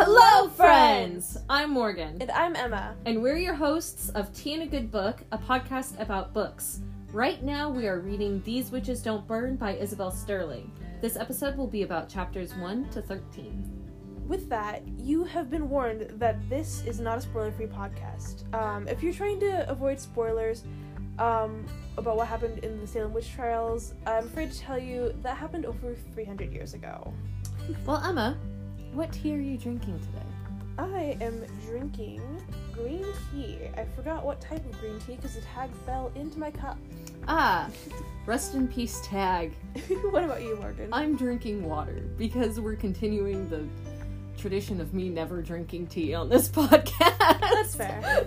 Hello, friends! I'm Morgan, And I'm Emma. and we're your hosts of Tea and a Good Book, a podcast about books. Right now, we are reading These Witches Don't Burn by Isabel Sterling. This episode will be about chapters 1 to 13. With that, you have been warned that this is not a spoiler free podcast. Um, if you're trying to avoid spoilers um, about what happened in the Salem witch trials, I'm afraid to tell you that happened over 300 years ago. Well, Emma, what tea are you drinking today? I am drinking green tea. I forgot what type of green tea because the tag fell into my cup. Ah, rest in peace, Tag. what about you, Morgan? I'm drinking water because we're continuing the tradition of me never drinking tea on this podcast. That's fair.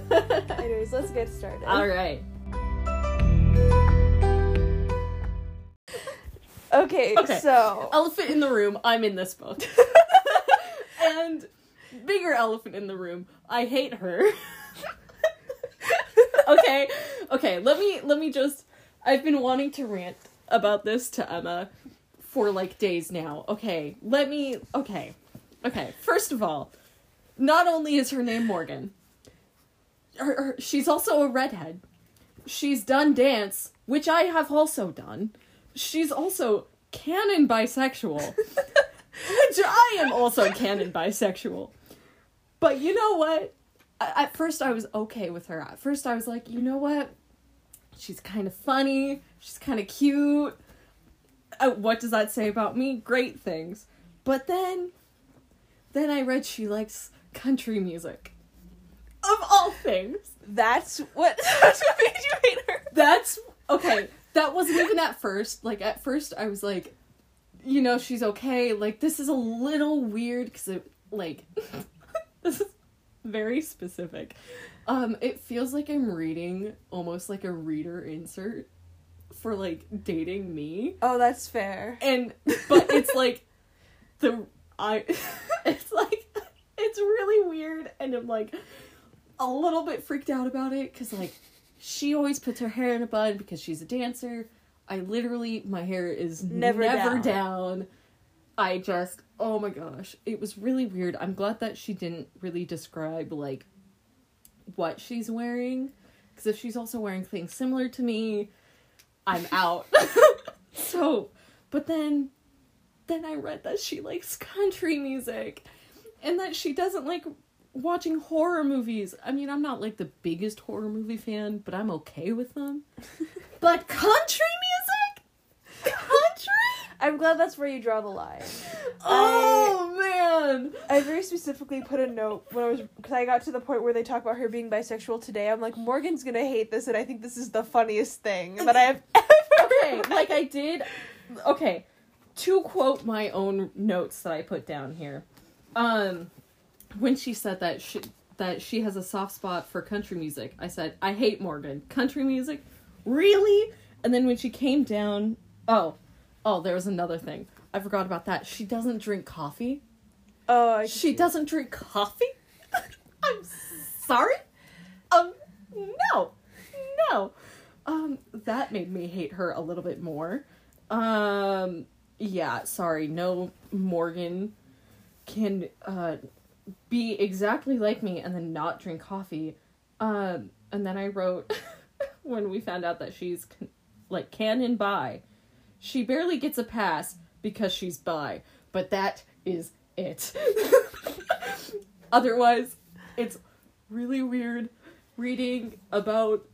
Anyways, let's get started. All right. Okay, Okay. so Elephant in the room, I'm in this book. And bigger elephant in the room, I hate her. okay. Okay, let me let me just I've been wanting to rant about this to Emma for like days now. Okay, let me okay. Okay, first of all, not only is her name Morgan, her, her, she's also a redhead. She's done dance, which I have also done. She's also canon bisexual, which I am also canon bisexual. But you know what? At first, I was okay with her. At first, I was like, you know what? She's kind of funny. She's kind of cute. Uh, what does that say about me? Great things. But then, then I read she likes country music. Of all things. that's what that's what made you hate her. That's okay. That wasn't even at first. Like at first, I was like, you know, she's okay. Like this is a little weird because it like this is very specific. Um, it feels like I'm reading almost like a reader insert for like dating me, Oh, that's fair. and but it's like the I. It's like it's really weird, and I'm like a little bit freaked out about it because like she always puts her hair in a bun because she's a dancer. I literally my hair is Never never, down. down. I just oh my gosh, it was really weird. I'm glad that she didn't really describe like what she's wearing because if she's also wearing things similar to me, I'm out. so, but then then I read that she likes country music and that she doesn't like watching horror movies. I mean, I'm not like the biggest horror movie fan, but I'm okay with them. but country music? Country? I'm glad that's where you draw the line. Oh man. I very specifically put a note when I was because I got to the point where they talk about her being bisexual today. I'm like, Morgan's gonna hate this, and I think this is the funniest thing that I have ever. Okay, like I did. Okay, to quote my own notes that I put down here. Um when she said that she that she has a soft spot for country music, I said, "I hate Morgan. Country music? Really?" And then when she came down, oh, oh, there was another thing. I forgot about that. She doesn't drink coffee. Oh, I She doesn't drink coffee? I'm sorry? Um, no. No. Um, that made me hate her a little bit more. Um, yeah, sorry, no Morgan can, uh, be exactly like me and then not drink coffee. Um, and then I wrote, when we found out that she's, con- like, canon bi, she barely gets a pass because she's bi, but that is it. Otherwise, it's really weird reading about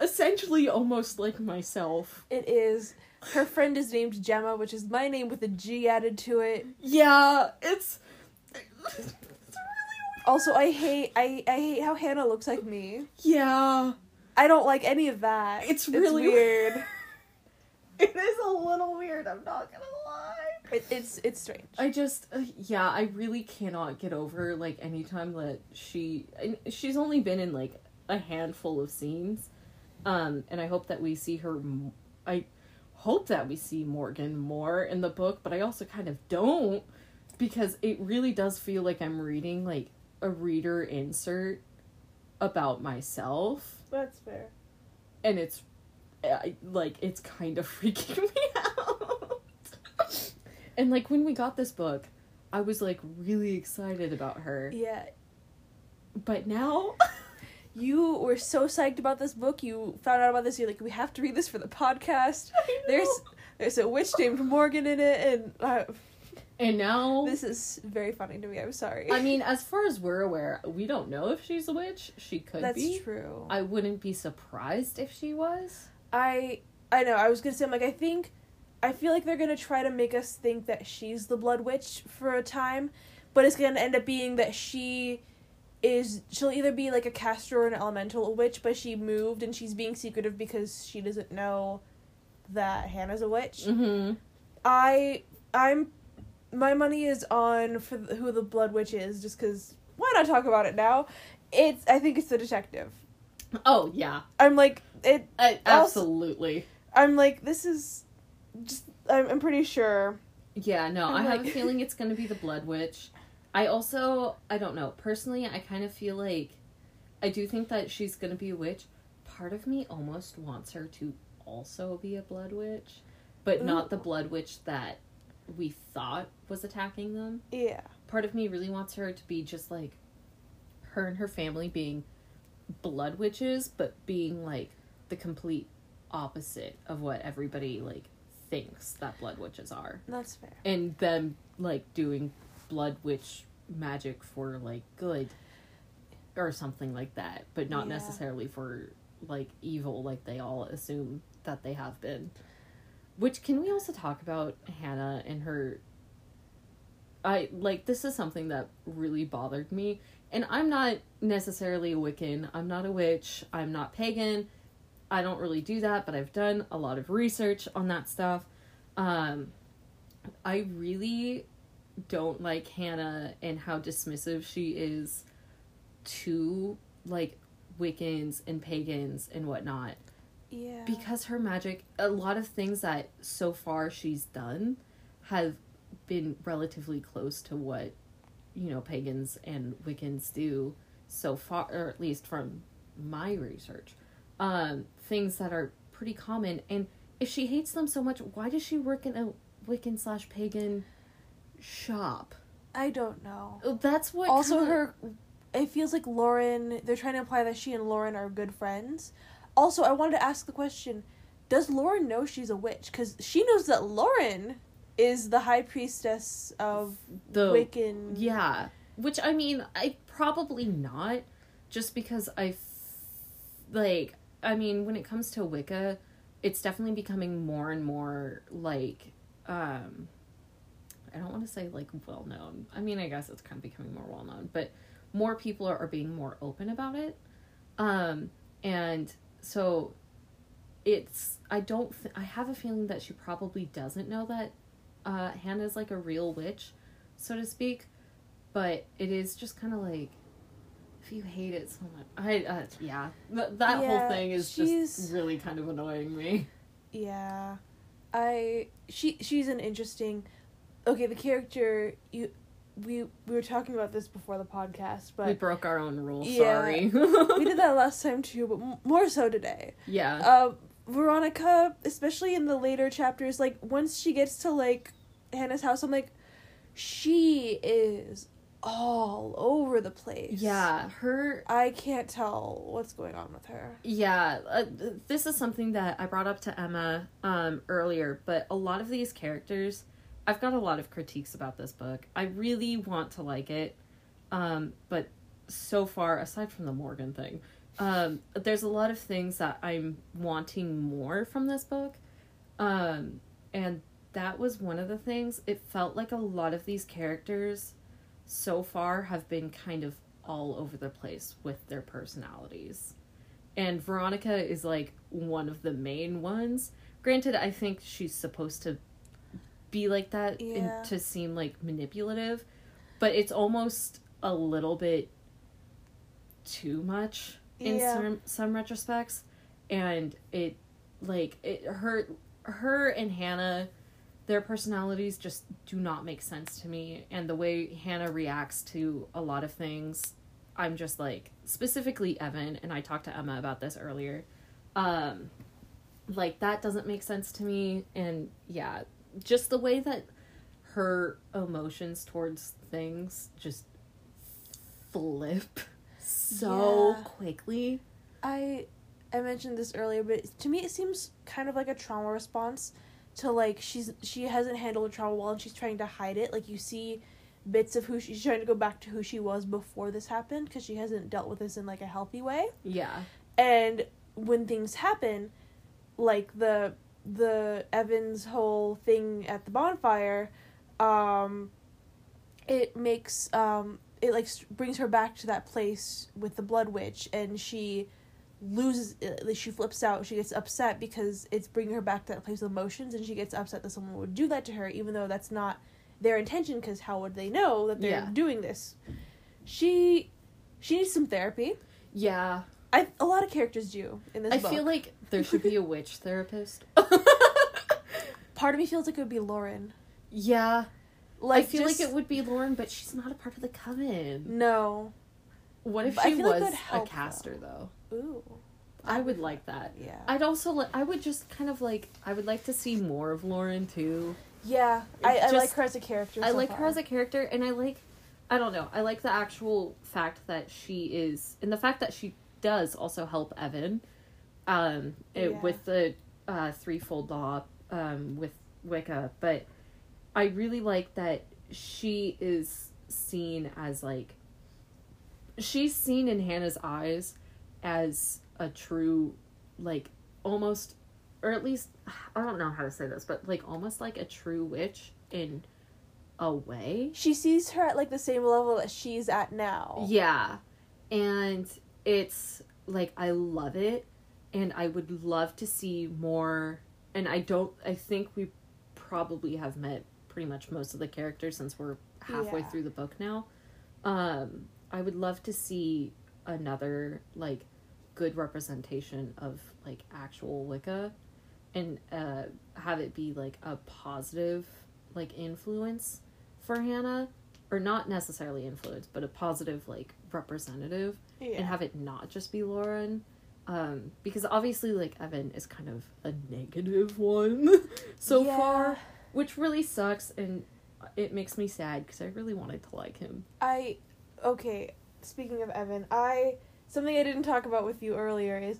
essentially almost like myself. It is. Her friend is named Gemma, which is my name with a G added to it. Yeah, it's it's really Also, I hate I I hate how Hannah looks like me. Yeah. I don't like any of that. It's really weird. It is a little weird, I'm not gonna lie. it, it's it's strange. I just uh, yeah, I really cannot get over like anytime that she she's only been in like a handful of scenes. Um and I hope that we see her m- I hope that we see Morgan more in the book, but I also kind of don't because it really does feel like I'm reading like a reader insert about myself That's fair. and it's I, like it's kind of freaking me out. and like when we got this book, I was like really excited about her. Yeah, But now you were so psyched about this book. You found out about this. You're like, we have to read this for the podcast. There's there's a witch named Morgan in it, and uh, and now this is very funny to me. I'm sorry. I mean, as far as we're aware, we don't know if she's a witch. She could that's be. true. I wouldn't be surprised if she was. I I know. I was gonna say, I'm like, I think, I feel like they're gonna try to make us think that she's the Blood Witch for a time, but it's gonna end up being that she is. She'll either be like a caster or an elemental witch, but she moved and she's being secretive because she doesn't know that Hannah's a witch. Mm-hmm. I I'm my money is on for the, who the Blood Witch is, just because. Why not talk about it now? It's. I think it's the detective. Oh yeah, I'm like it. I, Also- absolutely. I'm like this is just. I'm, I'm pretty sure. Yeah, no, I'm I have a feeling it's gonna be the Blood Witch. I also, I don't know. Personally, I kind of feel like, I do think that she's gonna be a witch. Part of me almost wants her to also be a Blood Witch, but not the Blood Witch that we thought was attacking them. Yeah. Part of me really wants her to be just like, her and her family being blood witches, but being like the complete opposite of what everybody like thinks that blood witches are. That's fair. and them like doing blood witch magic for like good or something like that but not Yeah. necessarily for like evil like they all assume that they have been. Which can we also talk about hannah and her i like this is something that really bothered me. And i'm not necessarily a wiccan. I'm not a witch. I'm not pagan i don't really do that but i've done a lot of research on that stuff um I really don't like Hannah and how dismissive she is to like Wiccans and pagans and whatnot Yeah. because her magic, a lot of things that so far she's done have been relatively close to what you know pagans and Wiccans do so far, or at least from my research. Um, things that are pretty common, and if she hates them so much, why does she work in a Wiccan slash pagan shop? I don't know. That's what. also, kinda- her. It feels like Lauren. They're trying to imply that she and Lauren are good friends. Also, I wanted to ask the question: Does Lauren know she's a witch? Because she knows that Lauren is the high priestess of the Wiccan. Yeah, which I mean, I probably not, just because I, f- like, I mean, when it comes to Wicca, it's definitely becoming more and more like, um, I don't want to say like well known. I mean, I guess it's kind of becoming more well known, but more people are, are being more open about it, um, and so it's I don't th- I have a feeling that she probably doesn't know that uh, Hannah's like a real witch, so to speak. But it is just kind of like if you hate it so much, I uh, yeah, Th- that Yeah, whole thing is she's- just really kind of annoying me. Yeah, I she she's an interesting. Okay, the character you we we were talking about this before the podcast, but we broke our own rule. Yeah. Sorry. we did that last time too, but m- more so today. yeah. Uh, Veronica, especially in the later chapters, like once she gets to like Hannah's house, I'm like, she is all over the place. yeah. Her I can't tell what's going on with her. Yeah, uh, this is something that I brought up to Emma um, earlier, but a lot of these characters, I've got a lot of critiques about this book. I really want to like it, um, but so far, aside from the Morgan thing, um, there's a lot of things that I'm wanting more from this book, um, and that was one of the things. It felt like a lot of these characters so far have been kind of all over the place with their personalities and Veronica is like one of the main ones. Granted, I think she's supposed to be like that Yeah. and to seem like manipulative, but it's almost a little bit too much in Yeah. some some retrospects, and it like it her her and Hannah their personalities just do not make sense to me and the way Hannah reacts to a lot of things I'm just like specifically Evan and I talked to Emma about this earlier. Um like that doesn't make sense to me and yeah, just the way that her emotions towards things just flip so Yeah. quickly. I I mentioned this earlier, but to me it seems kind of like a trauma response to like she's she hasn't handled trauma well and she's trying to hide it. Like you see bits of who she's trying to go back to who she was before this happened because she hasn't dealt with this in like a healthy way. Yeah. And when things happen, like the the Evans whole thing at the bonfire, um, it makes um it like brings her back to that place with the blood witch, and she loses uh, she flips out she gets upset because it's bringing her back to that place of emotions and she gets upset that someone would do that to her even though that's not their intention because how would they know that they're Yeah. doing this she she needs some therapy Yeah. I a lot of characters do in this I book. feel like there should be a witch therapist. part of me feels like it would be Lauren. yeah. Like I feel just- like it would be Lauren, but she's not a part of the coven. No. What if she like was a caster though? Ooh. I would like that. Yeah. I'd also li- I would just kind of like I would like to see more of Lauren too. yeah. I, I Just- like her as a character. I so like far. her as a character and I like I don't know. I like the actual fact that she is and the fact that she does also help Evan um it- Yeah. with the uh threefold law um with Wicca, but I really like that she is seen as like she's seen in Hannah's eyes as a true like almost or at least I don't know how to say this, but like almost like a true witch in a way. She sees her at like the same level that she's at now. Yeah. And it's like I love it and I would love to see more and I don't I think we probably have met pretty much most of the characters since we're halfway Yeah. through the book now. Um I would love to see another like good representation of like actual Wicca and uh have it be like a positive like influence for Hannah or not necessarily influence but a positive like representative Yeah. and have it not just be Lauren um because obviously like Evan is kind of a negative one so Yeah. far which really sucks and it makes me sad because I really wanted to like him I okay. Speaking of Evan, I something I didn't talk about with you earlier is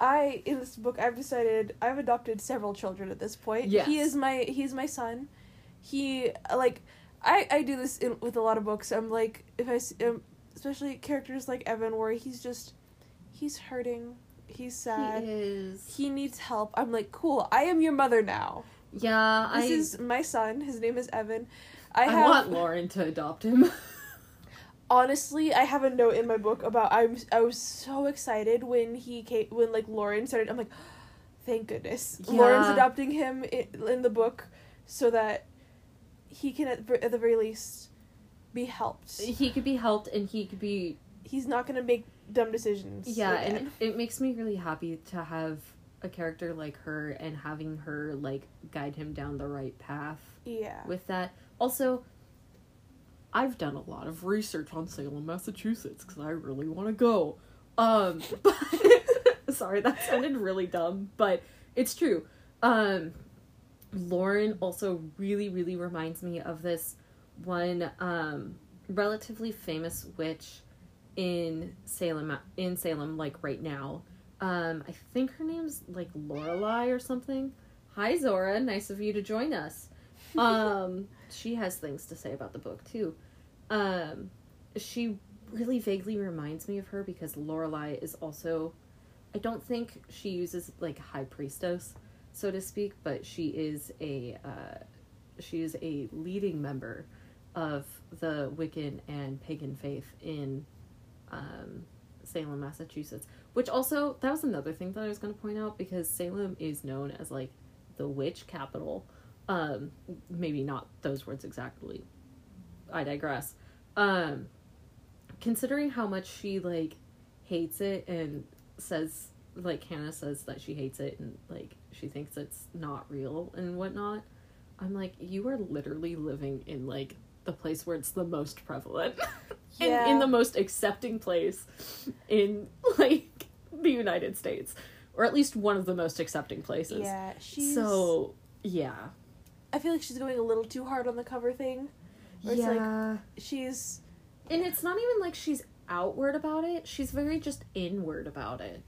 I in this book I've decided I've adopted several children at this point. Yes. He is my he's my son. He like I I do this in, with a lot of books. I'm like if I um, especially characters like Evan where he's just he's hurting. He's sad. he is He needs help. I'm like, cool. I am your mother now. yeah This I is my son. His name is Evan. I, I, have want Lauren to adopt him honestly, I have a note in my book about I'm I was so excited when he came when like Lauren started. I'm like, thank goodness Lauren's adopting him in, in the book so that he can at, at the very least be helped. he could be helped and he could be He's not gonna make dumb decisions. yeah again. and it makes me really happy to have a character like her and having her like guide him down the right path yeah. with that also i've done a lot of research on salem massachusetts because i really want to go. Um but sorry that sounded really dumb but it's true. Um lauren also really really reminds me of this one um relatively famous witch in salem in salem like right now. Um i think her name's like lorelei or something. Hi zora. Nice of you to join us um she has things to say about the book too. Um she really vaguely reminds me of her because lorelei is also i don't think she uses like high priestess so to speak but she is a uh she is a leading member of the wiccan and pagan faith in um salem massachusetts which also that was another thing that i was going to point out because salem is known as like the witch capital um maybe not those words exactly. I digress. Um considering how much she like hates it and says like hannah says that she hates it and like she thinks it's not real and whatnot i'm like you are literally living in like the place where it's the most prevalent. And in Yeah. the most accepting place in like the united states. Or at least one of the most accepting places. Yeah. She's so yeah I feel like she's going a little too hard on the cover thing. Where it's like- yeah. She's and it's not even like she's outward about it. She's very just inward about it.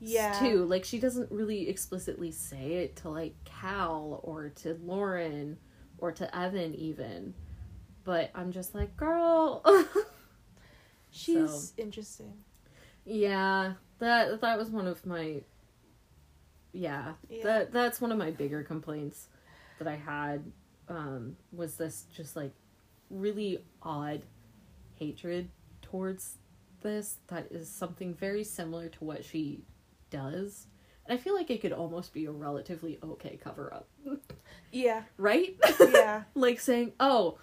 yeah. Too. Like she doesn't really explicitly say it to like Cal or to Lauren or to Evan even. But I'm just like, girl. She's So. interesting. yeah. That that was one of my yeah, Yeah. That that's one of my bigger complaints that I had um was this just like really odd hatred towards this that is something very similar to what she does. And I feel like it could almost be a relatively okay cover up. Yeah. Right? Yeah. like saying, "Oh,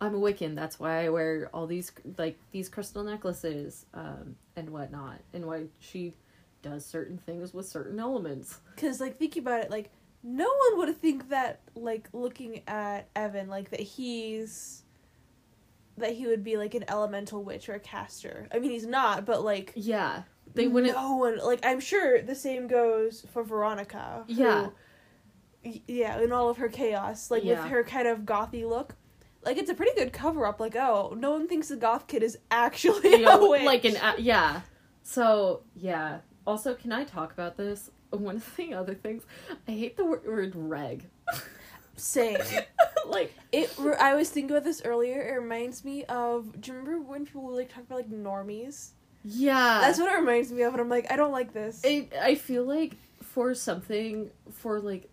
I'm a Wiccan. That's why I wear all these like these crystal necklaces um, and whatnot, and why she does certain things with certain elements." Cause like thinking about it, like no one would think that like looking at Evan like that he's that he would be like an elemental witch or a caster. I mean he's not, but like Yeah, they wouldn't. No one like I'm sure the same goes for Veronica. Yeah. yeah, in all of her chaos, like Yeah. with her kind of gothy look. Like it's a pretty good cover up. Like oh, no one thinks the goth kid is actually you know, a witch. like an a- yeah. So yeah. Also, can I talk about this? One of the other things, I hate the word, word reg. same. like It. re- I was thinking about this earlier. It reminds me of. Do you remember when people would, like talk about like normies? yeah, That's what it reminds me of, and I'm like, I don't like this. It, I feel like for something for like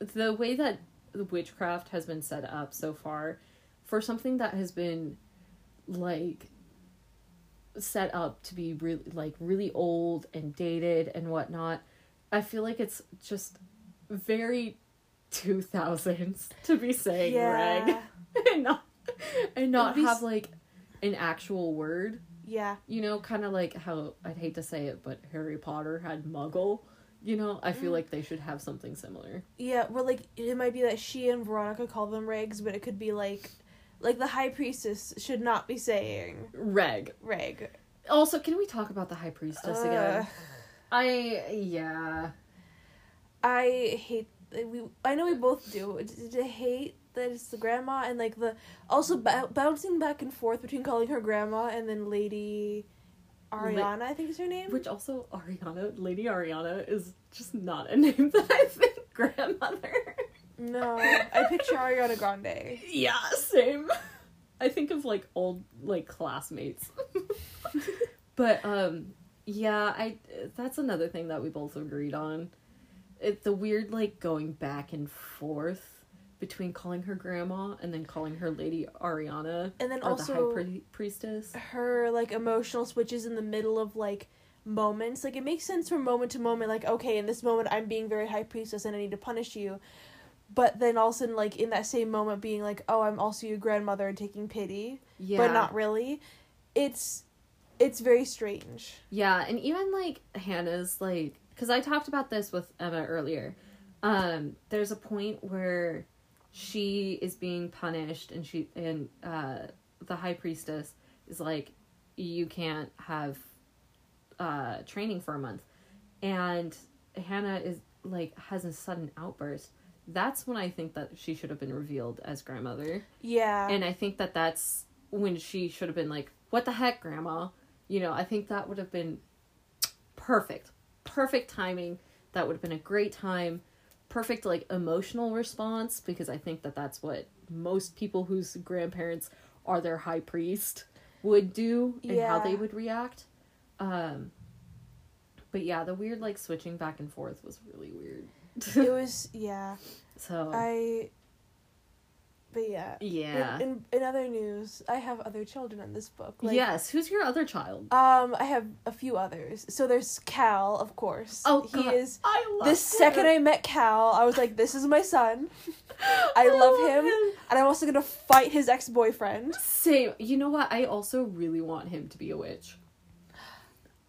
the way that the witchcraft has been set up so far, for something that has been like set up to be really like really old and dated and whatnot, I feel like it's just very two thousands to be saying reg yeah. and not and not be have like an actual word Yeah. you know, kind of like how I'd hate to say it, but Harry Potter had Muggle. You know, I feel Mm. like they should have something similar. Yeah, well, like it might be that she and Veronica call them regs, but it could be like, like the high priestess should not be saying Reg. reg. Also, can we talk about the High Priestess Ugh. again? I yeah. I hate we. I know we both do. Hate that it's the grandma and like the also bou- bouncing back and forth between calling her grandma and then Lady Ariana. I think is her name. Which also Ariana, Lady Ariana, is just not a name that I think grandmother. No, I picture Ariana Grande. Yeah, same. I think of like old like classmates. but um yeah, I that's another thing that we both agreed on. It the weird like going back and forth between calling her grandma and then calling her Lady Ariana And then or the also high pri- priestess. her like emotional switches in the middle of like moments. Like it makes sense from moment to moment. Like okay, in this moment I'm being very high priestess and I need to punish you. But then all of a sudden, like in that same moment, being like, "Oh, I'm also your grandmother," and taking pity, Yeah. but not really. It's, it's very strange. Yeah, and even like Hannah's like cuz I talked about this with Emma earlier. Um there's a point where she is being punished and she and uh the high priestess is like you can't have uh training for a month. And Hannah is like has a sudden outburst. That's when I think that she should have been revealed as grandmother. Yeah. And I think that that's when she should have been like, "What the heck, grandma?" You know, I think that would have been perfect. Perfect timing. That would have been a great time. Perfect like emotional response because I think that that's what most people whose grandparents are their high priest would do and how they would react. Um but yeah, the weird like switching back and forth was really weird. it was yeah. so I. But yeah. yeah. In, in in other news, I have other children in this book. Like, yes, who's your other child? Um, I have a few others. So there's Cal, of course. Oh, he God. is. I love The second I met Cal, I was like, "This is my son," I love him. and I'm also gonna fight his ex boyfriend. Same. You know what? I also really want him to be a witch.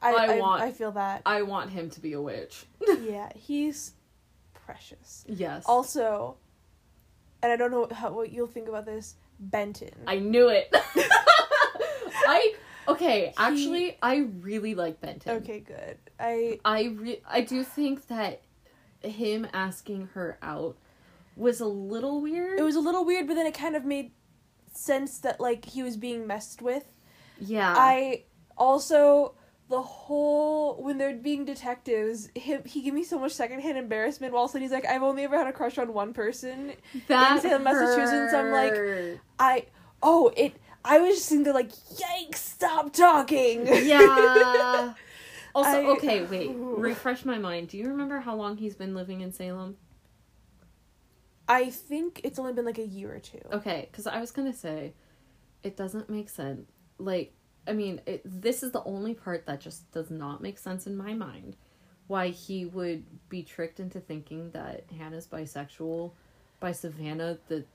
I I I, want- I feel that. I want him to be a witch. yeah, he's precious. Yes. Also, and I don't know how what you'll think about this, Benton. I knew it. I okay. Actually, I really like Benton. okay, good. I I re- I do think that him asking her out was a little weird. It was a little weird, but then it kind of made sense that like he was being messed with. yeah. I also the whole when they're being detectives, him he gave me so much secondhand embarrassment. While he's like, I've only ever had a crush on one person. that Salem, Massachusetts, I'm like. I oh it. I was just there like, yikes! Stop talking. yeah. Also, I- okay, wait. Refresh my mind. Do you remember how long he's been living in Salem? I think it's only been like a year or two. Okay, because I was gonna say, it doesn't make sense. Like, I mean, it, this is the only part that just does not make sense in my mind. Why he would be tricked into thinking that Hannah's bisexual by Savannah the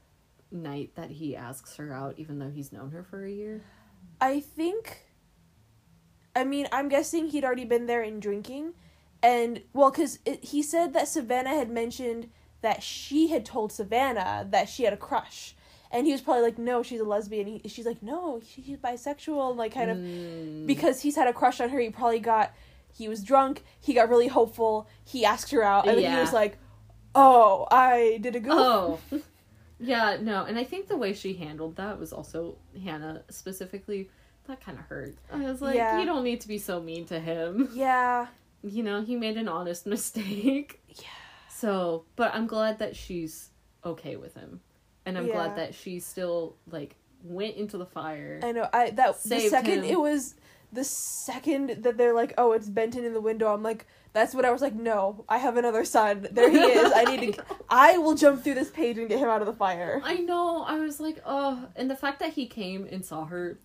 night that he asks her out, even though he's known her for a year. I think. I mean, I'm guessing he'd already been there and drinking, and well, because he said that Savannah had mentioned that she had told Savannah that she had a crush, and he was probably like, "No, she's a lesbian." He, she's like, "No, she- she's bisexual," and like kind of Mm, because he's had a crush on her. He probably got. He was drunk. He got really hopeful. He asked her out, and then he was like, "Oh, I did a goof." Oh. yeah, no, and I think the way she handled that was also Hannah specifically. That kind of hurt. I was like, Yeah. you don't need to be so mean to him. Yeah. You know, he made an honest mistake. Yeah. So, but I'm glad that she's okay with him. And I'm Yeah. glad that she still, like, went into the fire. I know. I that the second him. it was the second that they're like, "Oh, it's Benton in the window." I'm like, that's what I was like. No, I have another son. There he is. I need to. I will jump through this page and get him out of the fire. I know. I was like, oh. And the fact that he came and saw her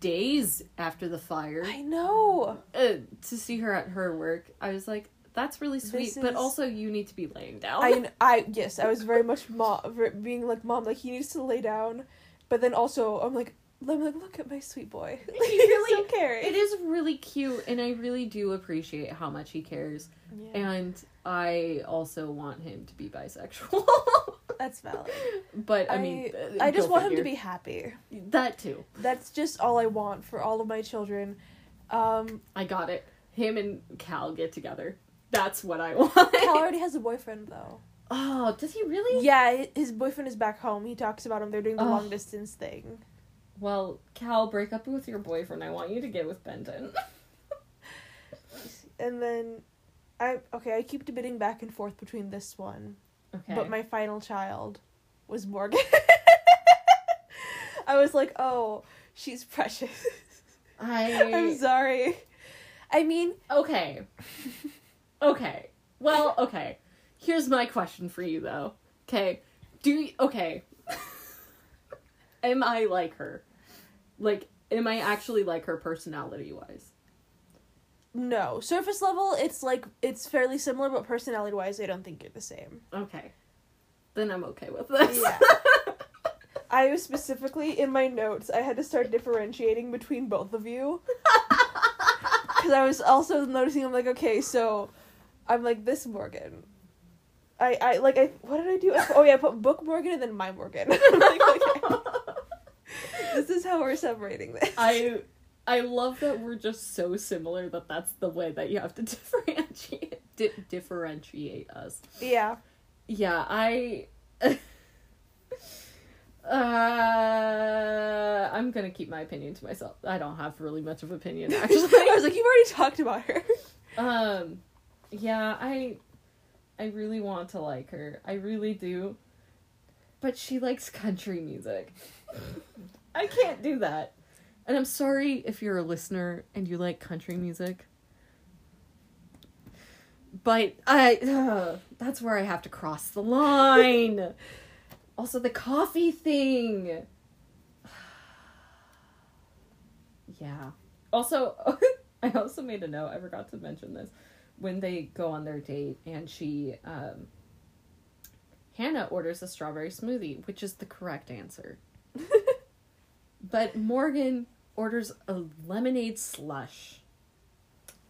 days after the fire I know. uh, to see her at her work, I was like, that's really sweet. This But is- also, you need to be laying down. I I yes, I was very much mom being like mom like he needs to lay down, but then also I'm like I'm like look at my sweet boy. Like, He really- so caring. it is really cute, and I really do appreciate how much he cares. Yeah, And I also want him to be bisexual. that's valid. but I, I mean, uh, I just want him to be happy. That too. That's just all I want for all of my children. Um, I got it. Him and Cal get together. That's what I want. Cal already has a boyfriend though. oh, does he really? Yeah, his boyfriend is back home. He talks about him. They're doing the Ugh. long distance thing. Well, Cal, break up with your boyfriend. I want you to get with Benton. And then, I okay. I keep debating back and forth between this one, Okay. but my final child was Morgan. I was like, oh, she's precious. I. I'm sorry. I mean, okay. Okay. Well, okay. Here's my question for you though. Okay. Do you, okay. am I like her? Like am I actually like her personality wise? no. Surface level, it's like it's fairly similar, but personality wise, I don't think you're the same. Okay. Then I'm okay with this. Yeah. I was specifically in my notes. I had to start differentiating between both of you because I was also noticing. I'm like, okay, so I'm like this Morgan. I I like I what did I do? I, oh yeah, I put book Morgan and then my Morgan. Like, okay, this is how we're separating this. I I love that we're just so similar that that's the way that you have to differentiate di- differentiate us. yeah. Yeah, I uh I'm going to keep my opinion to myself. I don't have really much of opinion actually. I was like, you've already talked about her. um yeah, I I really want to like her. I really do. But she likes country music. I can't do that. And I'm sorry if you're a listener and you like country music. But I uh, that's where I have to cross the line. also the coffee thing. yeah. Also I also made a note, I forgot to mention this. When they go on their date and she um Hannah orders a strawberry smoothie, which is the correct answer. But Morgan orders a lemonade slush.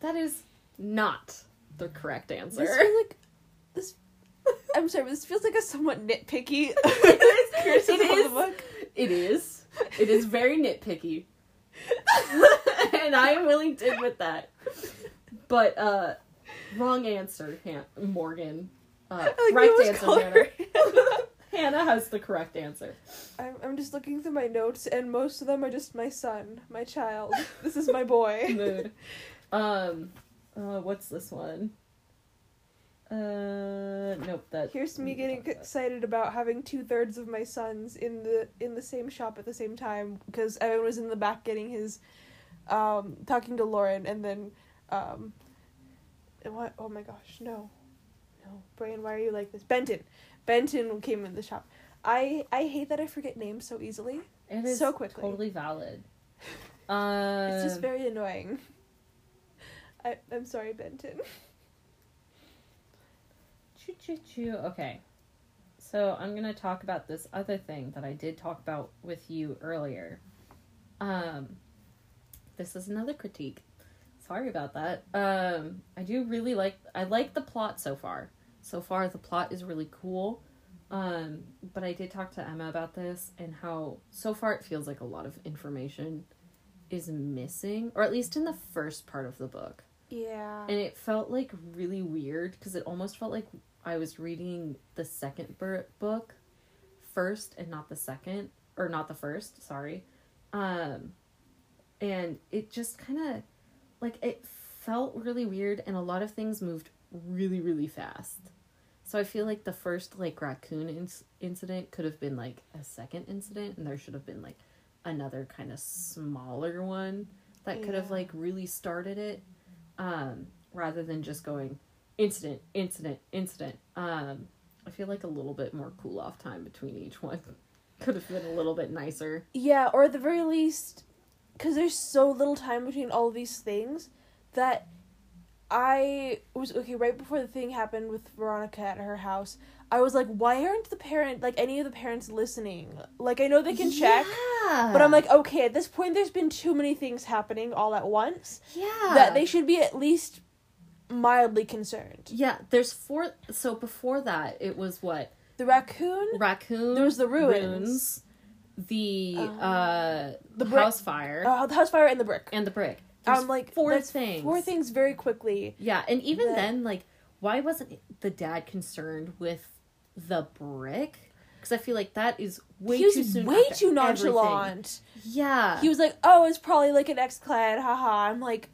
That is not the correct answer. This feels like this. I'm sorry, but this feels like a somewhat nitpicky It is. the book. It is. It is very nitpicky. and I am willing to admit that. But uh wrong answer, Han- Morgan. Uh, like correct answer, Hannah. Hannah. Has the correct answer. I'm, I'm just looking through my notes, and most of them are just my son, my child. This is my boy. Mood. Um, uh, what's this one? Uh, nope. That. Here's me getting excited about having two thirds of my sons in the in the same shop at the same time because Evan was in the back getting his, um, talking to Lauren, and then, um, what? Oh my gosh, no, no, Brian, why are you like this? Benton, Benton came in the shop. I I hate that I forget names so easily. It is so quickly. Totally valid. Um, It's just very annoying. I I'm sorry, Benton. Choo choo choo. Okay. So I'm gonna talk about this other thing that I did talk about with you earlier. Um this is another critique. Sorry about that. Um I do really like I like the plot so far. So far the plot is really cool. Um but I did talk to Emma about this and how so far it feels like a lot of information is missing or at least in the first part of the book Yeah. and it felt like really weird because it almost felt like I was reading the second book first and not the second or not the first, sorry. Um and it just kind of like it felt really weird and a lot of things moved really really fast. So I feel like the first like raccoon inc- incident could have been like a second incident and there should have been like another kind of smaller one that could have like really started it um rather than just going incident incident incident. Um i feel like a little bit more cool off time between each one could have been a little bit nicer. Yeah, or at the very least, because there's so little time between all these things that I was okay right before the thing happened with Veronica at her house. I was like, why aren't the parent like any of the parents listening? Like I know they can check, yeah. but I'm like, okay, at this point, there's been too many things happening all at once yeah that they should be at least mildly concerned. yeah there's four so before that it was what The raccoon, raccoon There was the ruins. ruins, the Uh, uh the brick- house fire uh, the house fire, and the brick. and the brick There's I'm like four things Four things very quickly. Yeah, and even that- then, like, why wasn't the dad concerned with the brick? Because I feel like that is way he was too soon. way too everything. nonchalant. Yeah, He was like, "Oh, it's probably like an ex-clad, haha." I'm like,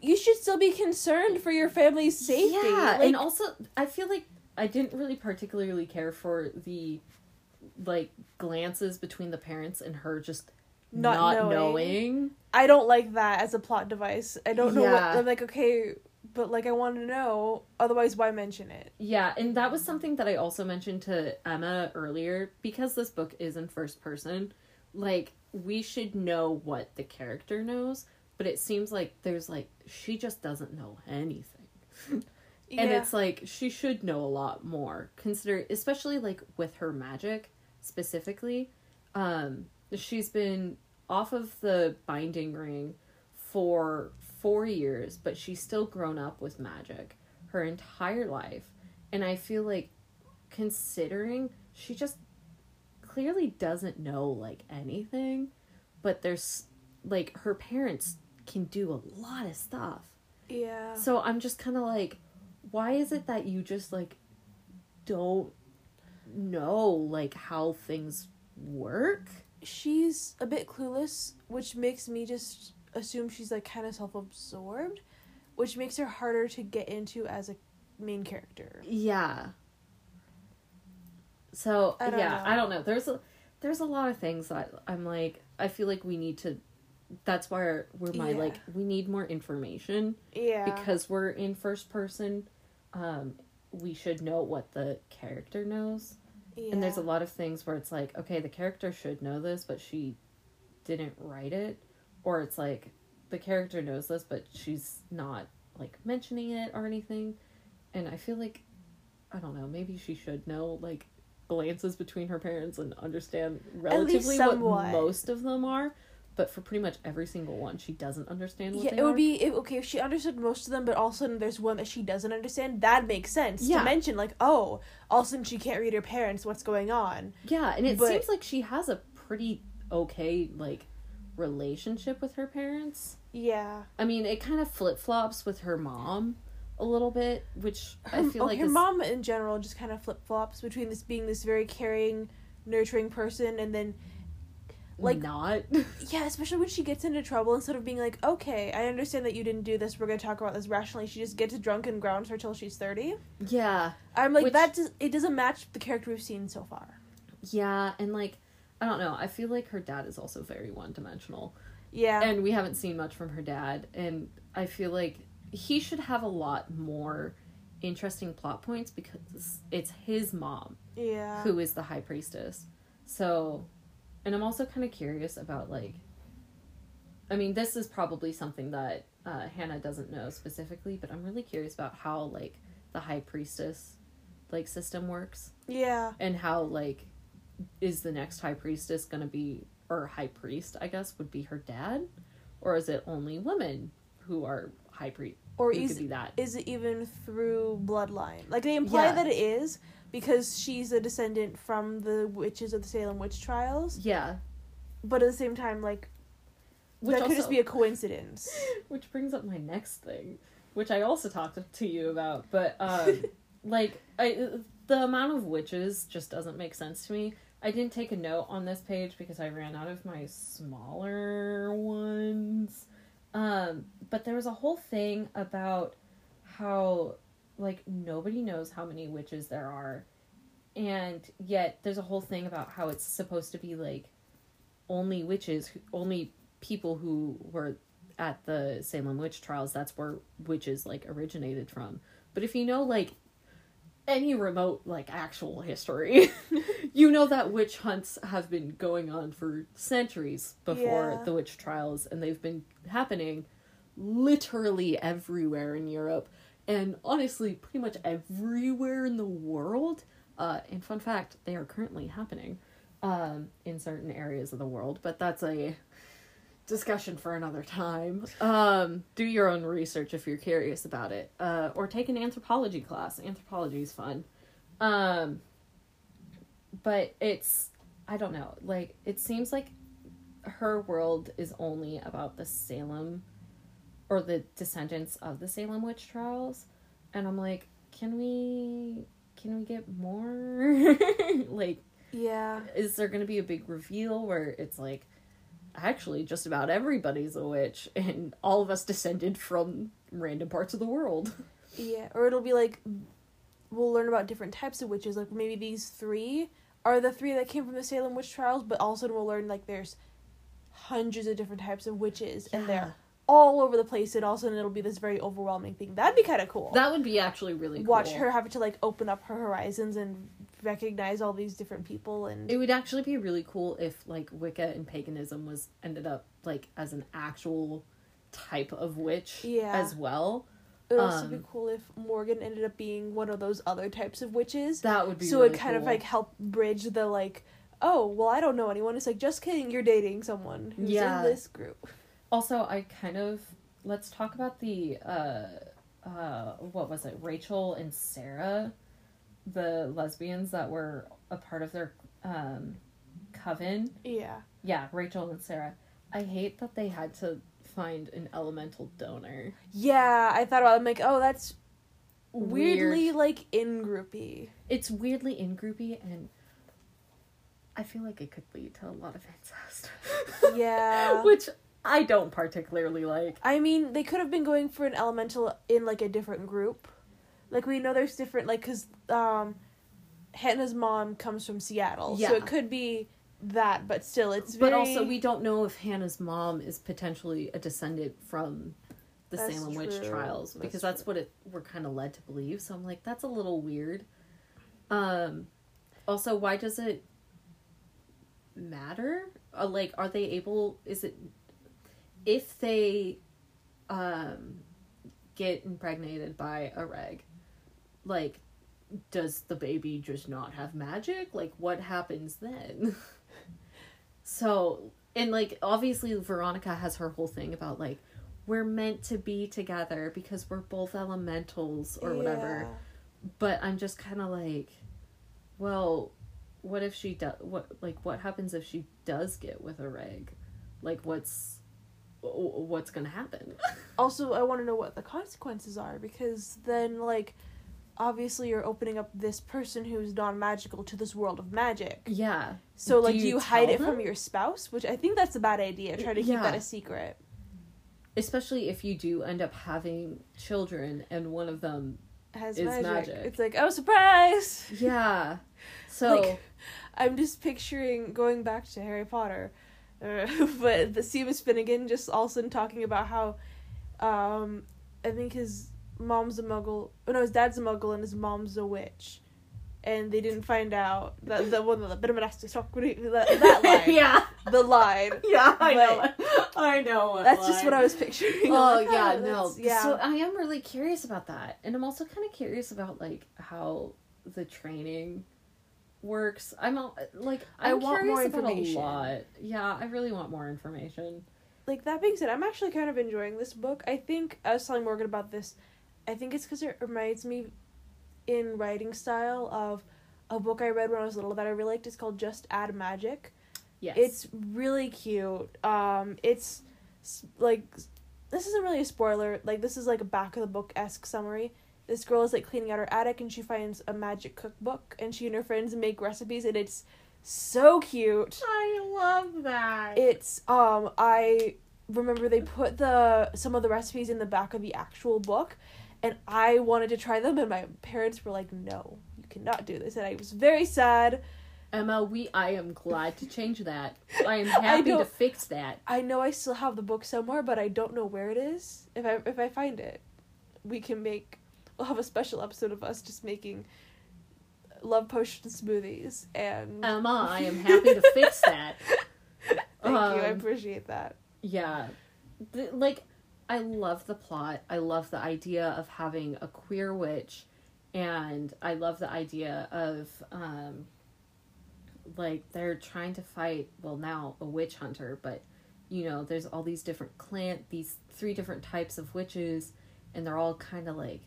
you should still be concerned for your family's safety. Yeah, Like, and also I feel like I didn't really particularly care for the like glances between the parents and her just Not not, knowing. knowing. I don't like that as a plot device. I don't know what Yeah. I'm like. Okay, but like I want to know. Otherwise, why mention it? Yeah, and that was something that I also mentioned to Emma earlier because this book is in first person. Like, we should know what the character knows, but it seems like there's like she just doesn't know anything. And Yeah. it's like she should know a lot more. Consider especially like with her magic specifically. Um she's been off of the binding ring for 4 years, but she's still grown up with magic her entire life. And I feel like considering she just clearly doesn't know like anything, but there's like her parents can do a lot of stuff. yeah. So I'm just kind of like, why is it that you just like don't know like how things work? she's a bit clueless, which makes me just assume she's like kind of self-absorbed, which makes her harder to get into as a main character. Yeah. So I yeah, know. I don't know. There's a there's a lot of things that I'm like I feel like we need to. That's why we're my Yeah. like we need more information Yeah. because we're in first person. Um, we should know what the character knows. And there's a lot of things where it's like, okay, the character should know this, but she didn't write it. Or it's like, the character knows this, but she's not, like, mentioning it or anything. And I feel like, I don't know, maybe she should know, like, glances between her parents and understand relatively what most of them are. But for pretty much every single one, she doesn't understand what Yeah, it would are. be if, okay if she understood most of them, but all of a sudden there's one that she doesn't understand. That makes sense Yeah. to mention. Like, oh, all of a sudden she can't read her parents. What's going on? Yeah, and it But- seems like she has a pretty okay, like, relationship with her parents. Yeah, I mean, it kind of flip flops with her mom, a little bit, which I um, feel oh, like her is, mom in general just kind of flip flops between this being this very caring, nurturing person, and then like- not. yeah, especially when she gets into trouble, instead of being like, okay, I understand that you didn't do this, we're gonna talk about this rationally. She just gets drunk and grounds her till she's thirty. yeah, I'm like Which- that. Does, it doesn't match the character we've seen so far. yeah, and like I don't know. I feel like her dad is also very one dimensional. Yeah, and we haven't seen much from her dad and i feel like he should have a lot more interesting plot points because it's his mom yeah. who is the high priestess so and i'm also kind of curious about like i mean this is probably something that uh, hannah doesn't know specifically but i'm really curious about how like the high priestess like system works. Yeah, and how like is the next high priestess gonna be or high priest i guess would be her dad? Or is it only women who are high priest? Or is that? is it even through bloodline? Like they imply Yeah. that it is because she's a descendant from the witches of the Salem witch trials, yeah. But at the same time, like which that could just be a coincidence. which brings up my next thing which i also talked to you about but um like i the amount of witches just doesn't make sense to me. I didn't take a note on this page because i ran out of my smaller ones. Um but there was a whole thing about how like nobody knows how many witches there are. And yet there's a whole thing about how it's supposed to be like only witches only people who were at the Salem witch trials that's where witches like originated from. But if you know like any remote like actual history you know that witch hunts have been going on for centuries before Yeah. the witch trials and they've been happening literally everywhere in Europe and honestly pretty much everywhere in the world uh and fun fact they are currently happening um in certain areas of the world but that's a discussion for another time. Um do your own research if you're curious about it uh or take an anthropology class. Anthropology is fun. Um but it's i don't know like it seems like her world is only about the salem or the descendants of the salem witch trials. And i'm like can we can we get more? Like Yeah, is there going to be a big reveal where it's like actually just about everybody's a witch and all of us descended from random parts of the world? Yeah, or it'll be like we'll learn about different types of witches. Like maybe these three are the three that came from the Salem witch trials, but also we'll learn like there's hundreds of different types of witches, and they're all over the place. And also, it'll be this very overwhelming thing. That'd be kind of cool. that would be actually really cool. watch her having to like open up her horizons and recognize all these different people and it would actually be really cool if like wicca and paganism was ended up like as an actual type of witch Yeah. as well it would also be um, cool if Morgan ended up being one of those other types of witches. that would be so really it kind of like help bridge the like, oh well, I don't know anyone. It's like just kidding, you're dating someone who's Yeah. in this group. Also, I kind of let's talk about the uh uh what was it? Rachel and Sarah, the lesbians that were a part of their um coven. Yeah, Yeah, Rachel and Sarah. I hate that they had to find an elemental donor. yeah. I thought about. It. I'm like, oh, that's weirdly Weird. like in groupy. It's weirdly in groupy and I feel like it could lead to a lot of incest. Yeah. Which I don't particularly like. I mean, they could have been going for an elemental in like a different group. Like we know there's different like cuz um Hannah's mom comes from Seattle. Yeah. So it could be that, but still it's But also, we don't know if Hannah's mom is potentially a descendant from the That's Salem witch true. trials That's because that's what it we're kind of led to believe. So I'm like, that's a little weird. Um, also, why does it matter? Uh, like, are they able? Is it if they um get impregnated by a reg? Like, does the baby just not have magic? Like, what happens then? so, and like, obviously, Veronica has her whole thing about like, we're meant to be together because we're both elementals or whatever. But I'm just kind of like, well, what if she does? What like what happens if she does get with a reg? Like, what's what's gonna happen. Also, I want to know what the consequences are because then, like, obviously you're opening up this person who's non-magical to this world of magic. yeah. So, like, do you you hide it from your spouse? Which I think that's a bad idea. Try to keep that a secret. Especially if you do end up having children and one of them Has It's magic. magic. It's like, oh, surprise! Yeah. So Like- I'm just picturing going back to Harry Potter, uh, but the Seamus Finnigan just all of a sudden talking about how, um, I think his mom's a muggle. Oh no, his dad's a muggle and his mom's a witch, and they didn't find out that the one the bit of an that, that line, yeah. the line. Yeah, I know. But- I know. What That's just what I was picturing. Oh like, yeah, oh, no. yeah. So I am really curious about that, and I'm also kind of curious about like how the training works. I'm like I I'm want more about a information. lot. Yeah, I really want more information. like that being said, I'm actually kind of enjoying this book. I think I was telling Morgan about this. I think it's because it reminds me, in writing style, of a book I read when I was little that I really liked. It's called Just Add Magic. Yes, It's really cute. Um, it's like this isn't really a spoiler. Like this is like a back of the book esque summary. This girl is like cleaning out her attic and she finds a magic cookbook and she and her friends make recipes and it's so cute. I love that. It's um I remember they put the some of the recipes in the back of the actual book and I wanted to try them and my parents were like no you cannot do this and I was very sad. Emma, we I am glad to change that. I am happy to fix that. I know I still have the book somewhere but I don't know where it is. If I if I find it we can make we'll have a special episode of us just making love potion smoothies and Emma, I am happy to fix that. Thank you. I Um, appreciate that. Yeah. The, like, I love the plot. I love the idea of having a queer witch. And I love the idea of, um, like, they're trying to fight, well, now a witch hunter, but, you know, there's all these different clan, these three different types of witches, and they're all kind of like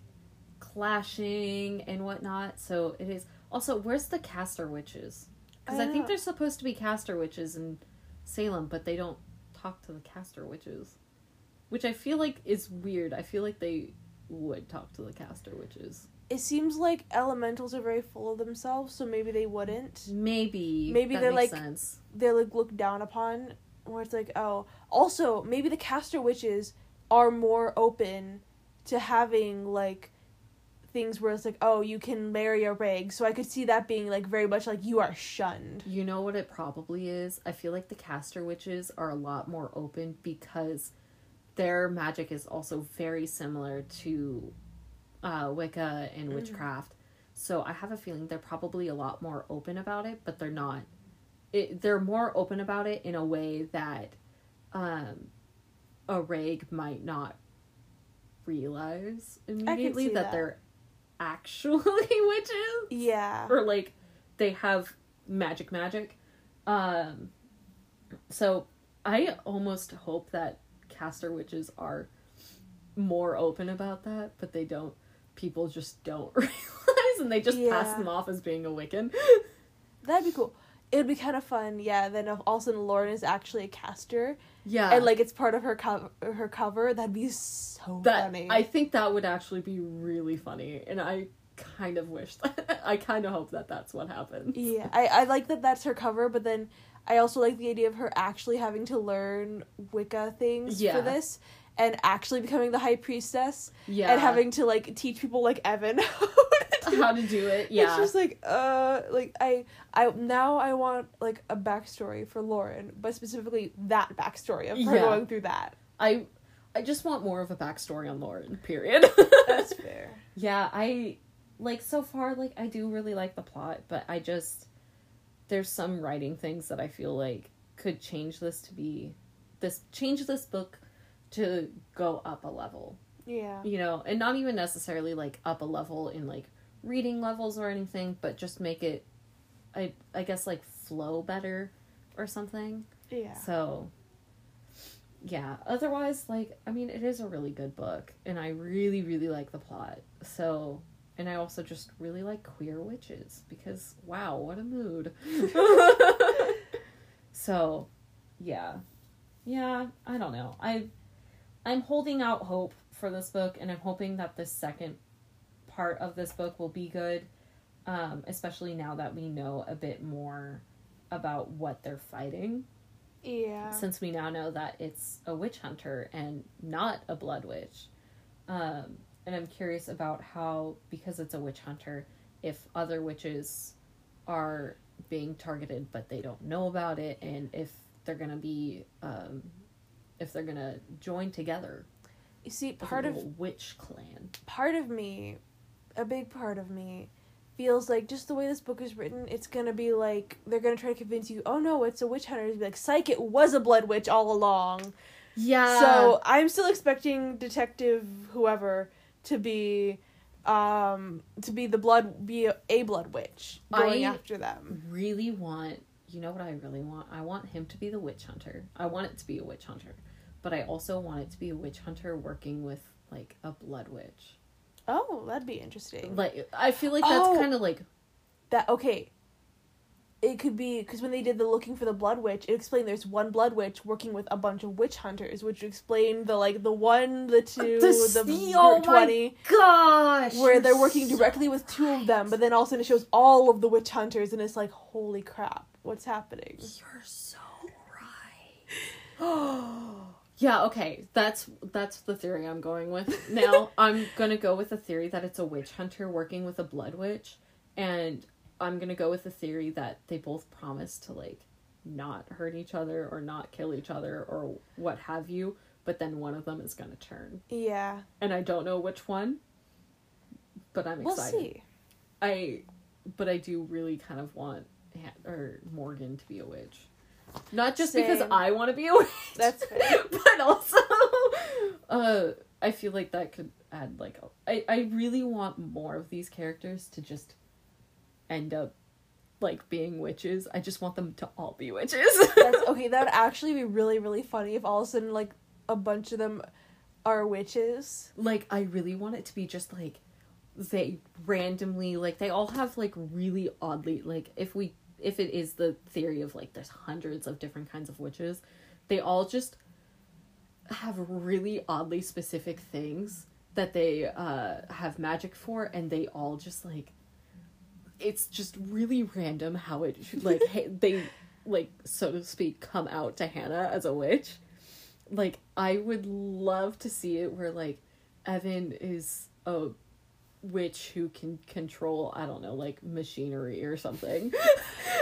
clashing and whatnot. So it is. Also, where's the caster witches? Because I I, think oh. know. there's supposed to be caster witches in Salem, but they don't talk to the caster witches. Which I feel like is weird. I feel like they would talk to the caster witches. It seems like elementals are very full of themselves, so maybe they wouldn't. Maybe. Maybe that they're, makes like- sense. They're like looked down upon, where it's like, oh. Also, maybe the caster witches are more open to having like things where it's like, oh, you can marry a reg. So I could see that being like very much like you are shunned. You know what it probably is? I feel like the caster witches are a lot more open because their magic is also very similar to uh, Wicca and Mhm. witchcraft. So I have a feeling they're probably a lot more open about it, but they're not. It, they're more open about it in a way that um, a reg might not realize immediately that, that. they're actually witches Yeah. or like they have magic magic um so i almost hope that caster witches are more open about that but they don't people just don't realize and they just pass them off as being a wiccan That'd be cool. It would be kind of fun, yeah. Then if all of a sudden Lauren is actually a caster, yeah and like it's part of her cover, her cover, that'd be so that funny. i think that would actually be really funny and i kind of wish that i kind of hope that that's what happens Yeah, I, I like that that's her cover, but then I also like the idea of her actually having to learn Wicca things Yeah. for this and actually becoming the high priestess yeah and having to like teach people like Evan how to do it yeah It's just like uh like I I now I want like a backstory for Lauren, but specifically that backstory of her Yeah. going through that. I I just want more of a backstory on Lauren. Period. That's fair. yeah, I like so far like I do really like the plot, but I just there's some writing things that I feel like could change this to be this change this book to go up a level. Yeah. You know, and not even necessarily like up a level in like reading levels or anything, but just make it I I guess like flow better or something. Yeah. So, yeah. Otherwise, like, I mean, it is a really good book, and I really, really like the plot. So, and I also just really like queer witches because, wow, what a mood. so, yeah, yeah, I don't know. I I'm holding out hope for this book and I'm hoping that the second part of this book will be good. Um, especially now that we know a bit more about what they're fighting. Yeah. Since we now know that it's a witch hunter and not a blood witch. Um, and I'm curious about how, because it's a witch hunter, if other witches are being targeted but they don't know about it, and if they're gonna be, um, if they're gonna join together. You see, part of witch clan. part of me, a big part of me, feels like just the way this book is written, it's gonna be like they're gonna try to convince you, oh no, it's a witch hunter. It's be like, psych, it was a blood witch all along. Yeah. So I'm still expecting Detective whoever to be, um, to be the blood, be a, a blood witch going I- after them. really want you know what I really want? I want him to be the witch hunter. I want it to be a witch hunter. But I also want it to be a witch hunter working with like a blood witch. Oh, that'd be interesting. Like I feel like that's Oh. kind of like that okay it could be because when they did the looking for the blood witch it explained there's one blood witch working with a bunch of witch hunters which explained the like the one the uh, two the, the- oh my 20 gosh. where they're working directly with two of them but then all of a sudden it shows all of the witch hunters and it's like holy crap what's happening You're so right. yeah, okay. That's that's the theory I'm going with. Now, I'm going to go with the theory that it's a witch hunter working with a blood witch and I'm going to go with the theory that they both promise to like not hurt each other or not kill each other or what have you, but then one of them is going to turn. yeah And I don't know which one, but I'm we'll excited. see I but I do really kind of want Ha- or Morgan to be a witch. Not just because I want to be a witch. That's fair. but also uh I feel like that could add like a, I I really want more of these characters to just end up like being witches. I just want them to all be witches. That's, okay that would actually be really really funny if all of a sudden like a bunch of them are witches like I really want it to be just like they randomly like they all have like really oddly like if we if it is the theory of like there's hundreds of different kinds of witches they all just have really oddly specific things that they uh have magic for and they all just like it's just really random how it should like ha- they like so to speak come out to Hannah as a witch. Like I would love to see it where like Evan is a witch who can control I don't know like machinery or something.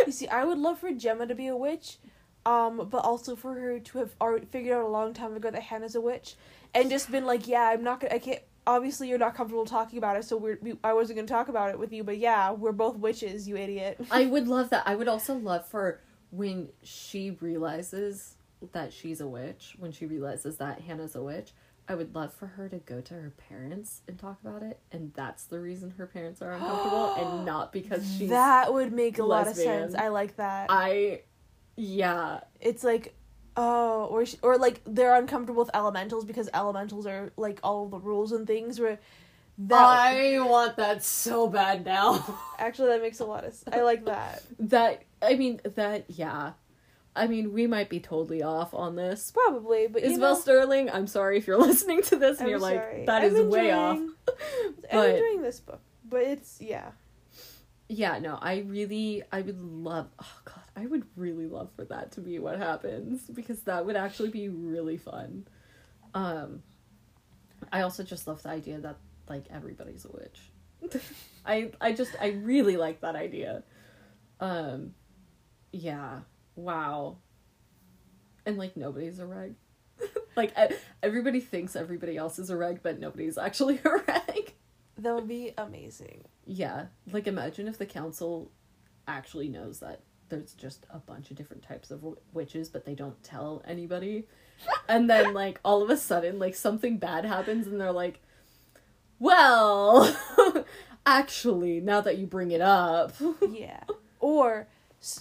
You see, I would love for Gemma to be a witch, um, but also for her to have already figured out a long time ago that Hannah's a witch, and just been like, yeah, I'm not gonna, I can't. Obviously, you're not comfortable talking about it, so we're, we, I wasn't gonna talk about it with you. But yeah, we're both witches, you idiot. I would love that. I would also love for when she realizes that she's a witch, when she realizes that Hannah's a witch, I would love for her to go to her parents and talk about it, and that's the reason her parents are uncomfortable, and not because she's. that would make a lot of sense. I like that. I, yeah, it's like, oh, or sh- or like they're uncomfortable with elementals because elementals are like all the rules and things. Where that I want that so bad now. actually that makes a lot of. I like that. that I mean that yeah. I mean, we might be totally off on this. Probably, but Isabel know, Sterling, I'm sorry if you're listening to this and I'm you're like, sorry. that I'm is way off. enjoying- I'm enjoying this book, but it's yeah. yeah, no, I really, I would love, oh god, I would really love for that to be what happens because that would actually be really fun. Um, I also just love the idea that like everybody's a witch. I, I just, I really like that idea. Um, yeah, wow. And like nobody's a reg. like everybody thinks everybody else is a reg, but nobody's actually a reg. That would be amazing. Yeah, like imagine if the council actually knows that there's just a bunch of different types of w- witches, but they don't tell anybody. And then, like, all of a sudden, like, something bad happens, and they're like, well, actually, now that you bring it up. Yeah. or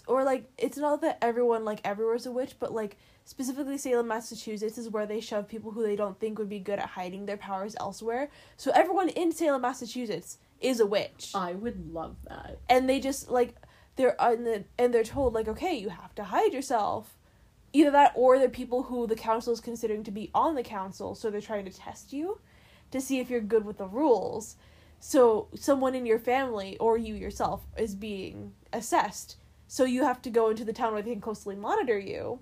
or like it's not that everyone like everywhere's a witch, but like specifically Salem, Massachusetts is where they shove people who they don't think would be good at hiding their powers elsewhere. So everyone in Salem, Massachusetts is a witch. I would love that. and they just like they're uh, and, the, and they're told like okay you have to hide yourself either that or they're people who the council is considering to be on the council, so they're trying to test you to see if you're good with the rules. So someone in your family or you yourself is being assessed. So you have to go into the town where they can closely monitor you.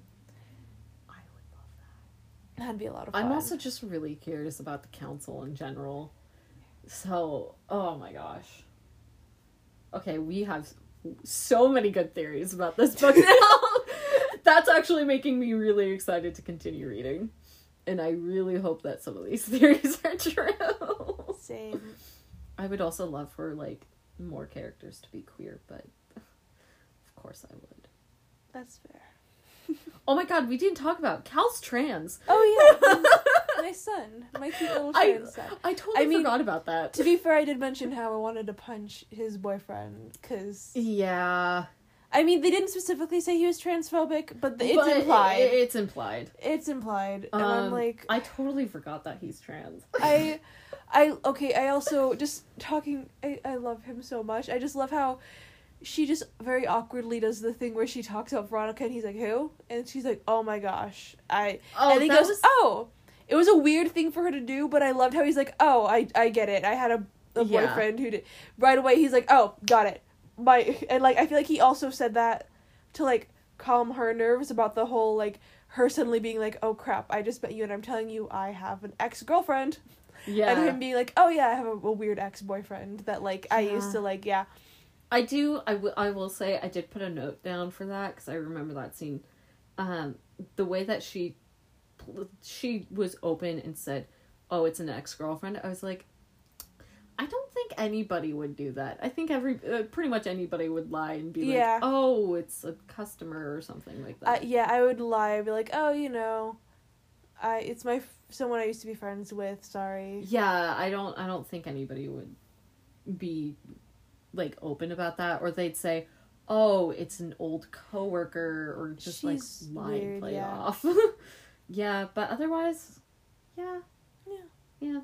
I would love that. That'd be a lot of fun. I'm also just really curious about the council in general. So, oh my gosh. Okay, we have so many good theories about this book now. That's actually making me really excited to continue reading. And I really hope that some of these theories are true. same. I would also love for like more characters to be queer, but course I would. That's fair. Oh my god, we didn't talk about Cal's trans. Oh yeah, my son, my cute little I trans son. I totally I mean, forgot about that. To be fair, I did mention how I wanted to punch his boyfriend because yeah, I mean they didn't specifically say he was transphobic, but the, it's but implied. it- it's implied. it's implied, and I'm Um, like, I totally forgot that he's trans. I, I okay. I also just talking. I I love him so much. I just love how. She just very awkwardly does the thing where she talks about Veronica and he's like, Who? And she's like, Oh my gosh. I oh, and he goes, was "Oh, it was a weird thing for her to do, but I loved how he's like, oh, I I get it. I had a, a Yeah. boyfriend who did right away. He's like, oh, got it. My and like I feel like he also said that to like calm her nerves about the whole like her suddenly being like, oh crap, I just met you and I'm telling you I have an ex girlfriend, yeah. and him being like, oh yeah, I have a, a weird ex boyfriend that like I used to like, yeah, I do. I will. I will say I did put a note down for that because I remember that scene. Um, the way that she, she was open and said, "Oh, it's an ex girlfriend." I was like, I don't think anybody would do that. I think every uh, pretty much anybody would lie and be Yeah. like, "Oh, it's a customer or something like that." yeah, I would lie, I'd be like, oh, you know, I it's my f- someone I used to be friends with. Sorry. yeah, I don't. I don't think anybody would be like open about that, or they'd say. Oh, it's an old coworker, or just She's like and weird, play yeah. off. yeah, but otherwise, yeah, Yeah. yeah.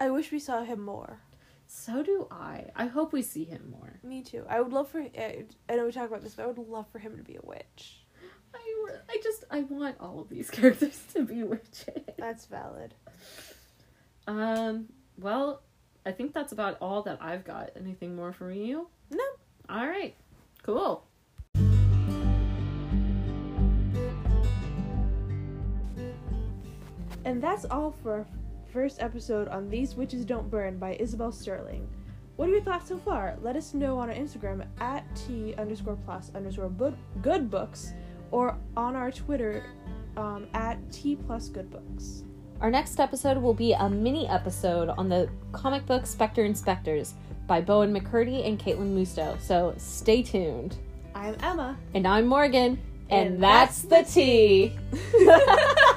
I wish we saw him more. So do I. I hope we see him more. Me too. I would love for. I I know we talk about this, but I would love for him to be a witch. I, I just I want all of these characters to be witches. That's valid. Um. Well, I think that's about all that I've got. Anything more from you? No. All right. Cool. And that's all for our first episode on These Witches Don't Burn by Isabel Sterling. What are your thoughts so far? Let us know on our Instagram at T underscore plus underscore good books or on our Twitter um, at T plus good books. Our next episode will be a mini episode on the comic book Spectre Inspectors by Bowen McCurdy and Kaitlyn Musto. So stay tuned. I'm Emma. And I'm Morgan, and, And that's, that's the tea.